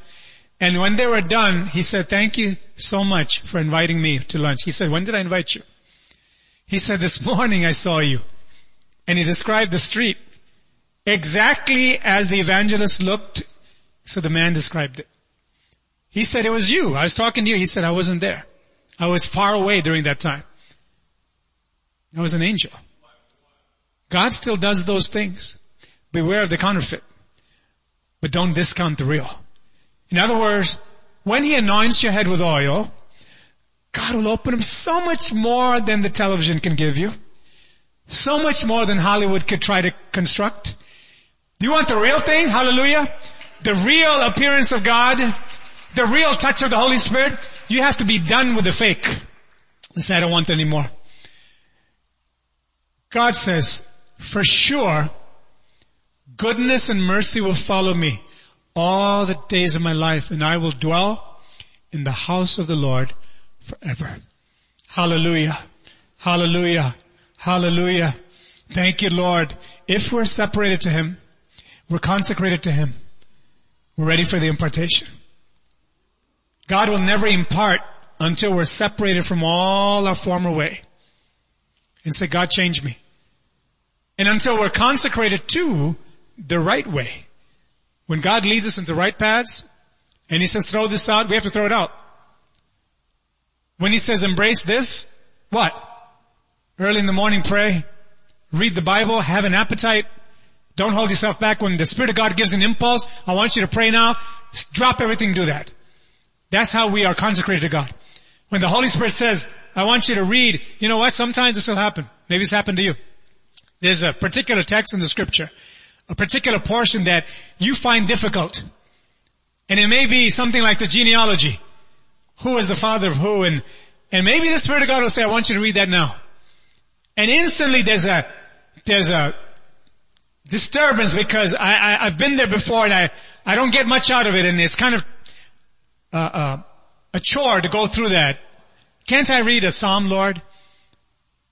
S1: and when they were done, he said, thank you so much for inviting me to lunch. He said, when did I invite you? He said, this *laughs* morning I saw you. And he described the street exactly as the evangelist looked. So the man described it. He said, it was you. I was talking to you. He said, I wasn't there. I was far away during that time. I was an angel. God still does those things. Beware of the counterfeit. But don't discount the real. In other words, when He anoints your head with oil, God will open up so much more than the television can give you. So much more than Hollywood could try to construct. Do you want the real thing? Hallelujah. The real appearance of God, the real touch of the Holy Spirit. You have to be done with the fake. say, I don't want anymore. God says, for sure, goodness and mercy will follow me all the days of my life and I will dwell in the house of the Lord forever. Hallelujah. Hallelujah. Hallelujah. Thank you, Lord. If we're separated to Him, we're consecrated to Him. We're ready for the impartation. God will never impart until we're separated from all our former way. And say, God change me. And until we're consecrated to the right way. When God leads us into right paths, and He says throw this out, we have to throw it out. When He says embrace this, what? Early in the morning pray, read the Bible, have an appetite, don't hold yourself back when the Spirit of God gives an impulse. I want you to pray now. Drop everything, do that. That's how we are consecrated to God. When the Holy Spirit says, I want you to read, you know what? Sometimes this will happen. Maybe it's happened to you. There's a particular text in the scripture, a particular portion that you find difficult. And it may be something like the genealogy. Who is the father of who? And, and maybe the Spirit of God will say, I want you to read that now. And instantly there's a, there's a disturbance because I, I, have been there before and I, I don't get much out of it and it's kind of, uh, uh, a chore to go through that. Can't I read a psalm, Lord?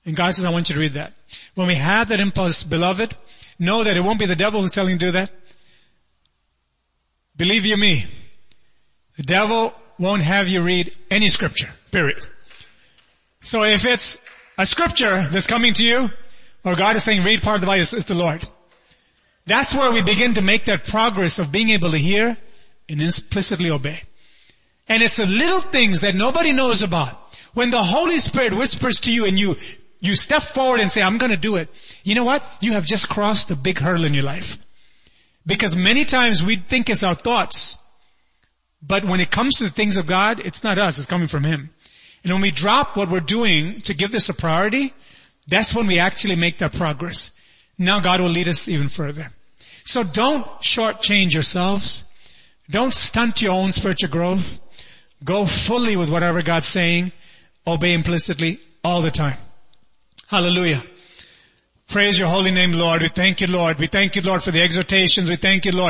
S1: And God says, I want you to read that. When we have that impulse, beloved, know that it won't be the devil who's telling you to do that. Believe you me, the devil won't have you read any scripture, period. So if it's a scripture that's coming to you, or God is saying read part of the Bible, it's the Lord. That's where we begin to make that progress of being able to hear and implicitly obey. And it's the little things that nobody knows about. When the Holy Spirit whispers to you and you, you step forward and say, I'm gonna do it. You know what? You have just crossed a big hurdle in your life. Because many times we think it's our thoughts. But when it comes to the things of God, it's not us, it's coming from Him. And when we drop what we're doing to give this a priority, that's when we actually make that progress. Now God will lead us even further. So don't shortchange yourselves. Don't stunt your own spiritual growth. Go fully with whatever God's saying. Obey implicitly all the time. Hallelujah. Praise your holy name, Lord. We thank you, Lord. We thank you, Lord, for the exhortations. We thank you, Lord.